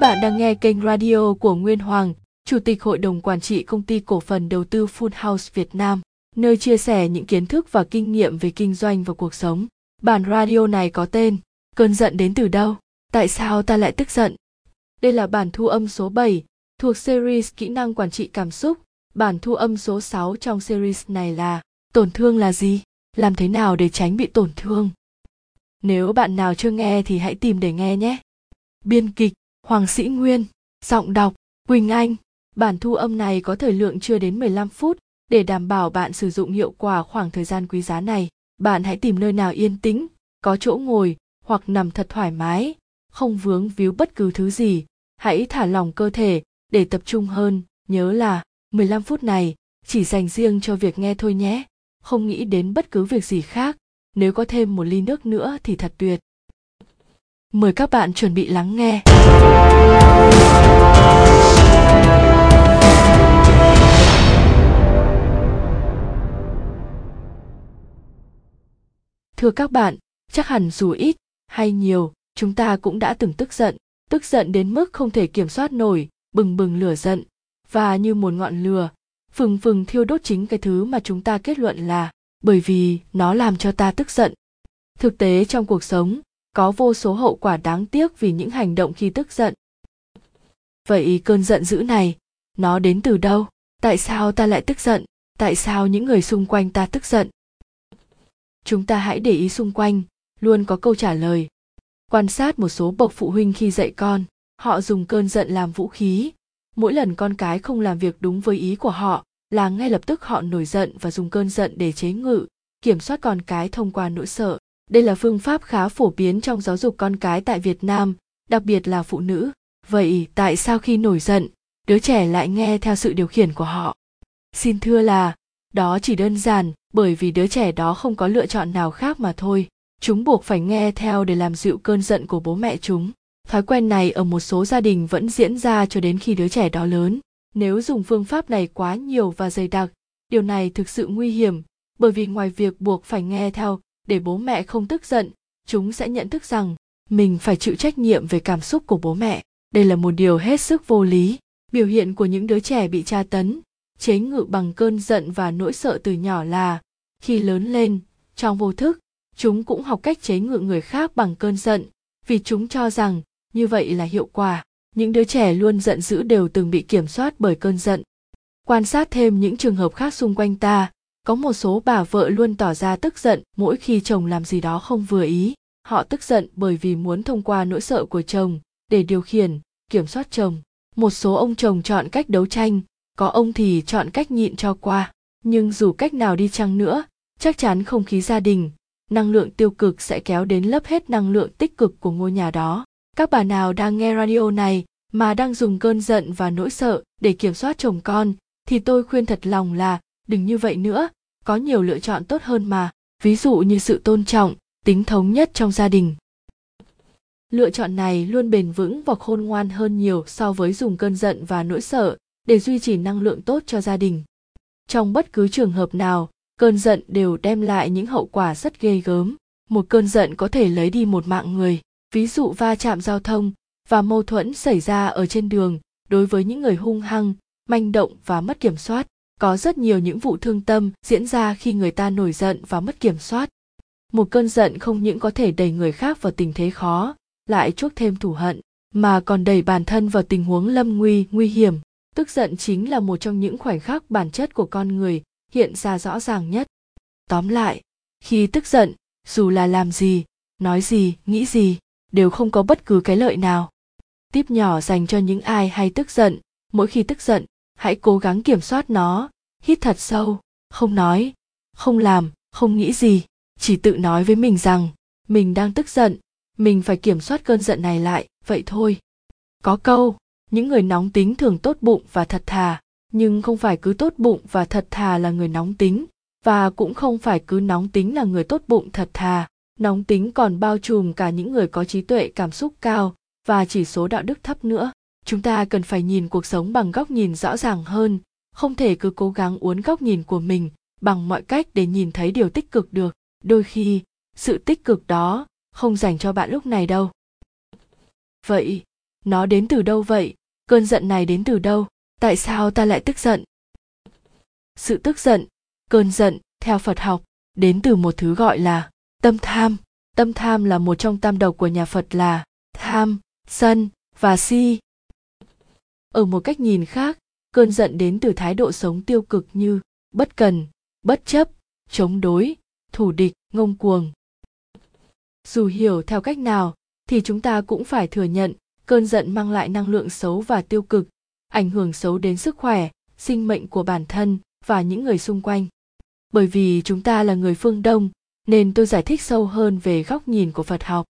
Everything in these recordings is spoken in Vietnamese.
Các bạn đang nghe kênh radio của Nguyên Hoàng, Chủ tịch Hội đồng Quản trị Công ty Cổ phần Đầu tư Full House Việt Nam, nơi chia sẻ những kiến thức và kinh nghiệm về kinh doanh và cuộc sống. Bản radio này có tên Cơn giận đến từ đâu? Tại sao ta lại tức giận? Đây là bản thu âm số 7 thuộc series Kỹ năng quản trị cảm xúc. Bản thu âm số 6 trong series này là Tổn thương là gì? Làm thế nào để tránh bị tổn thương? Nếu bạn nào chưa nghe thì hãy tìm để nghe nhé. Biên kịch Hoàng Sĩ Nguyên, giọng đọc Quỳnh Anh. Bản thu âm này có thời lượng chưa đến 15 phút để đảm bảo bạn sử dụng hiệu quả khoảng thời gian quý giá này. Bạn hãy tìm nơi nào yên tĩnh, có chỗ ngồi hoặc nằm thật thoải mái, không vướng víu bất cứ thứ gì. Hãy thả lỏng cơ thể để tập trung hơn, nhớ là 15 phút này chỉ dành riêng cho việc nghe thôi nhé, không nghĩ đến bất cứ việc gì khác. Nếu có thêm một ly nước nữa thì thật tuyệt. Mời các bạn chuẩn bị lắng nghe. Thưa các bạn, chắc hẳn dù ít hay nhiều, chúng ta cũng đã từng tức giận, tức giận đến mức không thể kiểm soát nổi, bừng bừng lửa giận, và như một ngọn lửa, phừng phừng thiêu đốt chính cái thứ mà chúng ta kết luận là bởi vì nó làm cho ta tức giận. Thực tế trong cuộc sống, có vô số hậu quả đáng tiếc vì những hành động khi tức giận. Vậy cơn giận dữ này, nó đến từ đâu? Tại sao ta lại tức giận? Tại sao những người xung quanh ta tức giận? Chúng ta hãy để ý xung quanh, luôn có câu trả lời. Quan sát một số bậc phụ huynh khi dạy con, họ dùng cơn giận làm vũ khí. Mỗi lần con cái không làm việc đúng với ý của họ, là ngay lập tức họ nổi giận và dùng cơn giận để chế ngự, kiểm soát con cái thông qua nỗi sợ. Đây là phương pháp khá phổ biến trong giáo dục con cái tại Việt Nam, đặc biệt là phụ nữ. Vậy tại sao khi nổi giận, đứa trẻ lại nghe theo sự điều khiển của họ? Xin thưa là, đó chỉ đơn giản bởi vì đứa trẻ đó không có lựa chọn nào khác mà thôi. Chúng buộc phải nghe theo để làm dịu cơn giận của bố mẹ chúng. Thói quen này ở một số gia đình vẫn diễn ra cho đến khi đứa trẻ đó lớn. Nếu dùng phương pháp này quá nhiều và dày đặc, điều này thực sự nguy hiểm, bởi vì ngoài việc buộc phải nghe theo để bố mẹ không tức giận, chúng sẽ nhận thức rằng mình phải chịu trách nhiệm về cảm xúc của bố mẹ. Đây là một điều hết sức vô lý. Biểu hiện của những đứa trẻ bị tra tấn, chế ngự bằng cơn giận và nỗi sợ từ nhỏ là khi lớn lên, trong vô thức, chúng cũng học cách chế ngự người khác bằng cơn giận, vì chúng cho rằng như vậy là hiệu quả. Những đứa trẻ luôn giận dữ đều từng bị kiểm soát bởi cơn giận. Quan sát thêm những trường hợp khác xung quanh ta có một số bà vợ luôn tỏ ra tức giận mỗi khi chồng làm gì đó không vừa ý. Họ tức giận bởi vì muốn thông qua nỗi sợ của chồng để điều khiển, kiểm soát chồng. Một số ông chồng chọn cách đấu tranh, có ông thì chọn cách nhịn cho qua. Nhưng dù cách nào đi chăng nữa, chắc chắn không khí gia đình, năng lượng tiêu cực sẽ kéo đến lấp hết năng lượng tích cực của ngôi nhà đó. Các bà nào đang nghe radio này mà đang dùng cơn giận và nỗi sợ để kiểm soát chồng con, thì tôi khuyên thật lòng là đừng như vậy nữa. Có nhiều lựa chọn tốt hơn mà. Ví dụ như sự tôn trọng, tính thống nhất trong gia đình. Lựa chọn này luôn bền vững và khôn ngoan hơn nhiều so với dùng cơn giận và nỗi sợ để duy trì năng lượng tốt cho gia đình. Trong bất cứ trường hợp nào, cơn giận đều đem lại những hậu quả rất ghê gớm. Một cơn giận có thể lấy đi một mạng người. Ví dụ va chạm giao thông và mâu thuẫn xảy ra ở trên đường đối với những người hung hăng, manh động và mất kiểm soát có rất nhiều những vụ thương tâm diễn ra khi người ta nổi giận và mất kiểm soát. Một cơn giận không những có thể đẩy người khác vào tình thế khó, lại chuốc thêm thù hận, mà còn đẩy bản thân vào tình huống lâm nguy nguy hiểm. Tức giận chính là một trong những khoảnh khắc bản chất của con người hiện ra rõ ràng nhất. Tóm lại, khi tức giận, dù là làm gì, nói gì, nghĩ gì, đều không có bất cứ cái lợi nào. Tiếp nhỏ dành cho những ai hay tức giận, mỗi khi tức giận hãy cố gắng kiểm soát nó. Hít thật sâu. Không nói. Không làm. Không nghĩ gì. Chỉ tự nói với mình rằng, mình đang tức giận. Mình phải kiểm soát cơn giận này lại. Vậy thôi. Có câu, những người nóng tính thường tốt bụng và thật thà. Nhưng không phải cứ tốt bụng và thật thà là người nóng tính. Và cũng không phải cứ nóng tính là người tốt bụng thật thà. Nóng tính còn bao trùm cả những người có trí tuệ cảm xúc cao và chỉ số đạo đức thấp nữa chúng ta cần phải nhìn cuộc sống bằng góc nhìn rõ ràng hơn, không thể cứ cố gắng uốn góc nhìn của mình bằng mọi cách để nhìn thấy điều tích cực được. Đôi khi, sự tích cực đó không dành cho bạn lúc này đâu. Vậy, nó đến từ đâu vậy? Cơn giận này đến từ đâu? Tại sao ta lại tức giận? Sự tức giận, cơn giận, theo phật học, đến từ một thứ gọi là tâm tham. Tâm tham là một trong tam độc của nhà phật là tham, sân và si ở một cách nhìn khác, cơn giận đến từ thái độ sống tiêu cực như bất cần, bất chấp, chống đối thủ địch, ngông cuồng. Dù hiểu theo cách nào, thì chúng ta cũng phải thừa nhận, cơn giận mang lại năng lượng xấu và tiêu cực, ảnh hưởng xấu đến sức khỏe, sinh mệnh của bản thân và những người xung quanh. Bởi vì chúng ta là người phương đông, nên tôi giải thích sâu hơn về góc nhìn của phật học.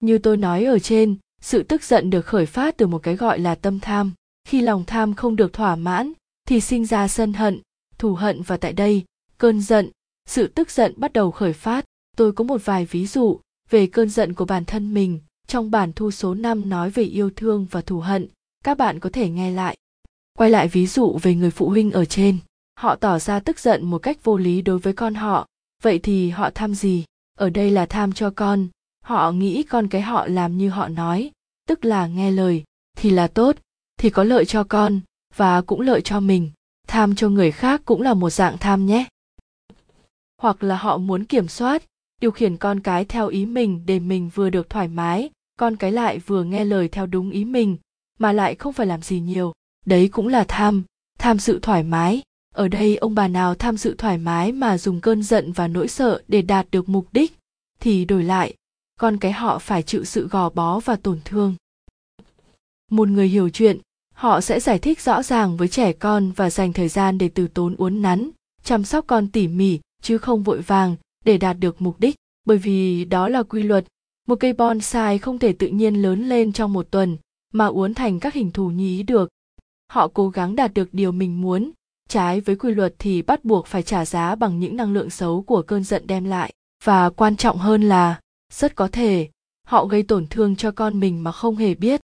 Như tôi nói ở trên sự tức giận được khởi phát từ một cái gọi là tâm tham. Khi lòng tham không được thỏa mãn thì sinh ra sân hận thù hận và tại đây cơn giận. Sự tức giận bắt đầu khởi phát. Tôi có một vài ví dụ về cơn giận của bản thân mình. Trong bản thu số 5 nói về yêu thương và thù hận, các bạn có thể nghe lại. Quay lại ví dụ về người phụ huynh ở trên, họ tỏ ra tức giận một cách vô lý đối với con họ, vậy thì họ tham gì? Ở đây là tham cho con, họ nghĩ con cái họ làm như họ nói, tức là nghe lời, thì là tốt, thì có lợi cho con, và cũng lợi cho mình. Tham cho người khác cũng là một dạng tham nhé. Hoặc là họ muốn kiểm soát, điều khiển con cái theo ý mình để mình vừa được thoải mái con cái lại vừa nghe lời theo đúng ý mình mà lại không phải làm gì nhiều đấy cũng là tham tham sự thoải mái ở đây ông bà nào tham sự thoải mái mà dùng cơn giận và nỗi sợ để đạt được mục đích thì đổi lại con cái họ phải chịu sự gò bó và tổn thương. Một người hiểu chuyện, họ sẽ giải thích rõ ràng với trẻ con và dành thời gian để từ tốn uốn nắn, chăm sóc con tỉ mỉ, chứ không vội vàng để đạt được mục đích. Bởi vì đó là quy luật, một cây bonsai không thể tự nhiên lớn lên trong một tuần mà uốn thành các hình thù nhí được. Họ cố gắng đạt được điều mình muốn, trái với quy luật thì bắt buộc phải trả giá bằng những năng lượng xấu của cơn giận đem lại. Và quan trọng hơn là rất có thể họ gây tổn thương cho con mình mà không hề biết.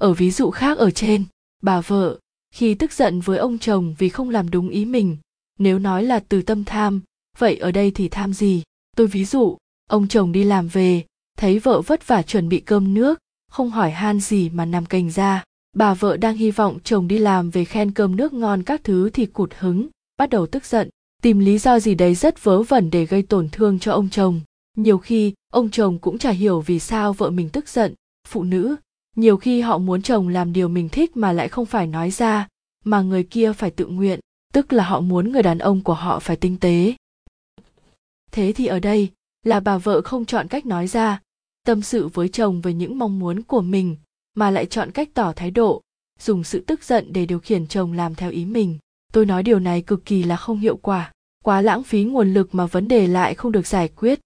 Ở ví dụ khác ở trên, bà vợ, khi tức giận với ông chồng vì không làm đúng ý mình, nếu nói là từ tâm tham, vậy ở đây thì tham gì? Tôi ví dụ, ông chồng đi làm về, thấy vợ vất vả chuẩn bị cơm nước, không hỏi han gì mà nằm cành ra. Bà vợ đang hy vọng chồng đi làm về khen cơm nước ngon các thứ thì cụt hứng, bắt đầu tức giận, tìm lý do gì đấy rất vớ vẩn để gây tổn thương cho ông chồng nhiều khi, ông chồng cũng chả hiểu vì sao vợ mình tức giận, phụ nữ. Nhiều khi họ muốn chồng làm điều mình thích mà lại không phải nói ra, mà người kia phải tự nguyện, tức là họ muốn người đàn ông của họ phải tinh tế. Thế thì ở đây, là bà vợ không chọn cách nói ra, tâm sự với chồng về những mong muốn của mình, mà lại chọn cách tỏ thái độ, dùng sự tức giận để điều khiển chồng làm theo ý mình. Tôi nói điều này cực kỳ là không hiệu quả, quá lãng phí nguồn lực mà vấn đề lại không được giải quyết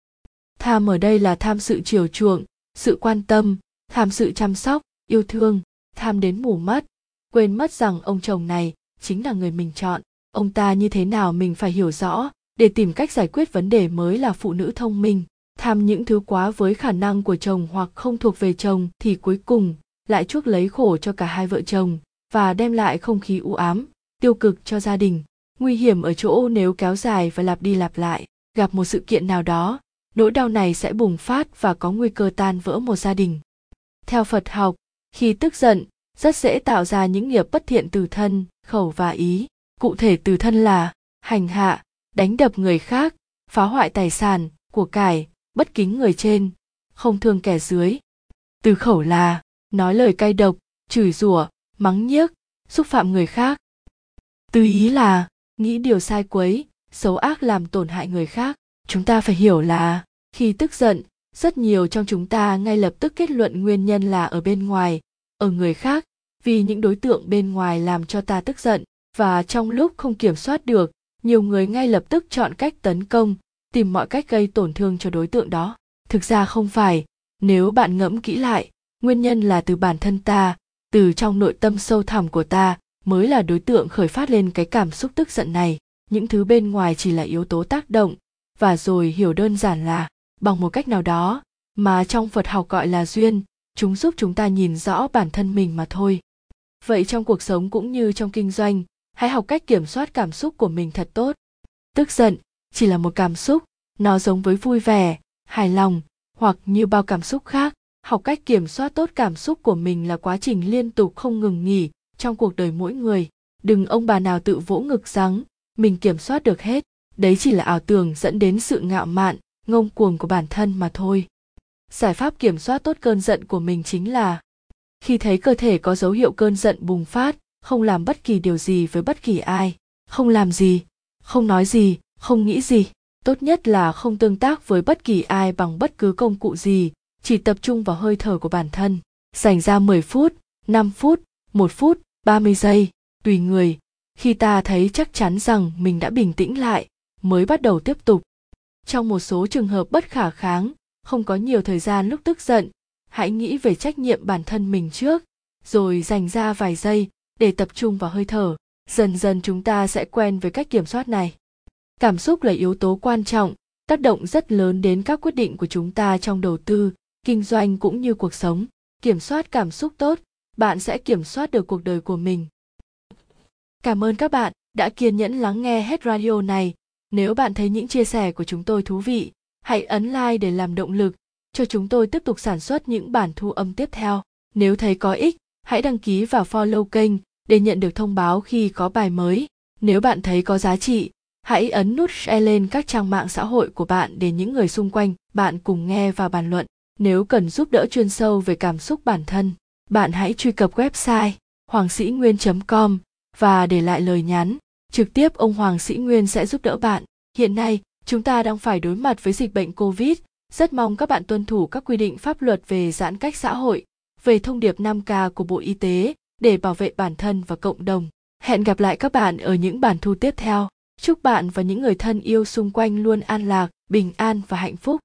tham ở đây là tham sự chiều chuộng, sự quan tâm, tham sự chăm sóc, yêu thương, tham đến mù mắt. Quên mất rằng ông chồng này chính là người mình chọn. Ông ta như thế nào mình phải hiểu rõ, để tìm cách giải quyết vấn đề mới là phụ nữ thông minh. Tham những thứ quá với khả năng của chồng hoặc không thuộc về chồng thì cuối cùng lại chuốc lấy khổ cho cả hai vợ chồng và đem lại không khí u ám, tiêu cực cho gia đình. Nguy hiểm ở chỗ nếu kéo dài và lặp đi lặp lại. Gặp một sự kiện nào đó nỗi đau này sẽ bùng phát và có nguy cơ tan vỡ một gia đình. Theo phật học, khi tức giận, rất dễ tạo ra những nghiệp bất thiện từ thân, khẩu và ý. Cụ thể từ thân là hành hạ, đánh đập người khác, phá hoại tài sản, của cải, bất kính người trên, không thương kẻ dưới. Từ khẩu là nói lời cay độc, chửi rủa, mắng nhiếc, xúc phạm người khác. Từ ý là nghĩ điều sai quấy, xấu ác làm tổn hại người khác chúng ta phải hiểu là khi tức giận, rất nhiều trong chúng ta ngay lập tức kết luận nguyên nhân là ở bên ngoài, ở người khác, vì những đối tượng bên ngoài làm cho ta tức giận. Và trong lúc không kiểm soát được, nhiều người ngay lập tức chọn cách tấn công, tìm mọi cách gây tổn thương cho đối tượng đó. Thực ra không phải. Nếu bạn ngẫm kỹ lại, nguyên nhân là từ bản thân ta, từ trong nội tâm sâu thẳm của ta mới là đối tượng khởi phát lên cái cảm xúc tức giận này. Những thứ bên ngoài chỉ là yếu tố tác động và rồi hiểu đơn giản là, bằng một cách nào đó, mà trong phật học gọi là duyên, chúng giúp chúng ta nhìn rõ bản thân mình mà thôi. Vậy trong cuộc sống cũng như trong kinh doanh, hãy học cách kiểm soát cảm xúc của mình thật tốt. Tức giận, chỉ là một cảm xúc, nó giống với vui vẻ, hài lòng, hoặc như bao cảm xúc khác. Học cách kiểm soát tốt cảm xúc của mình là quá trình liên tục không ngừng nghỉ trong cuộc đời mỗi người. Đừng ông bà nào tự vỗ ngực rằng, mình kiểm soát được hết đấy chỉ là ảo tưởng dẫn đến sự ngạo mạn, ngông cuồng của bản thân mà thôi. Giải pháp kiểm soát tốt cơn giận của mình chính là, khi thấy cơ thể có dấu hiệu cơn giận bùng phát, không làm bất kỳ điều gì với bất kỳ ai. Không làm gì, không nói gì, không nghĩ gì. Tốt nhất là không tương tác với bất kỳ ai bằng bất cứ công cụ gì, chỉ tập trung vào hơi thở của bản thân. Dành ra 10 phút 5 phút 1 phút 30 giây. Tùy người, khi ta thấy chắc chắn rằng mình đã bình tĩnh lại mới bắt đầu tiếp tục. Trong một số trường hợp bất khả kháng, không có nhiều thời gian lúc tức giận, hãy nghĩ về trách nhiệm bản thân mình trước, rồi dành ra vài giây để tập trung vào hơi thở. Dần dần chúng ta sẽ quen với cách kiểm soát này. Cảm xúc là yếu tố quan trọng, tác động rất lớn đến các quyết định của chúng ta trong đầu tư, kinh doanh cũng như cuộc sống. Kiểm soát cảm xúc tốt, bạn sẽ kiểm soát được cuộc đời của mình. Cảm ơn các bạn đã kiên nhẫn lắng nghe hết radio này nếu bạn thấy những chia sẻ của chúng tôi thú vị, hãy ấn like để làm động lực cho chúng tôi tiếp tục sản xuất những bản thu âm tiếp theo. Nếu thấy có ích, hãy đăng ký và follow kênh để nhận được thông báo khi có bài mới. Nếu bạn thấy có giá trị, hãy ấn nút share lên các trang mạng xã hội của bạn để những người xung quanh bạn cùng nghe và bàn luận. Nếu cần giúp đỡ chuyên sâu về cảm xúc bản thân, bạn hãy truy cập website hoàng sĩ nguyên com và để lại lời nhắn trực tiếp ông hoàng sĩ nguyên sẽ giúp đỡ bạn hiện nay chúng ta đang phải đối mặt với dịch bệnh covid rất mong các bạn tuân thủ các quy định pháp luật về giãn cách xã hội về thông điệp 5K của Bộ Y tế để bảo vệ bản thân và cộng đồng. Hẹn gặp lại các bạn ở những bản thu tiếp theo. Chúc bạn và những người thân yêu xung quanh luôn an lạc, bình an và hạnh phúc.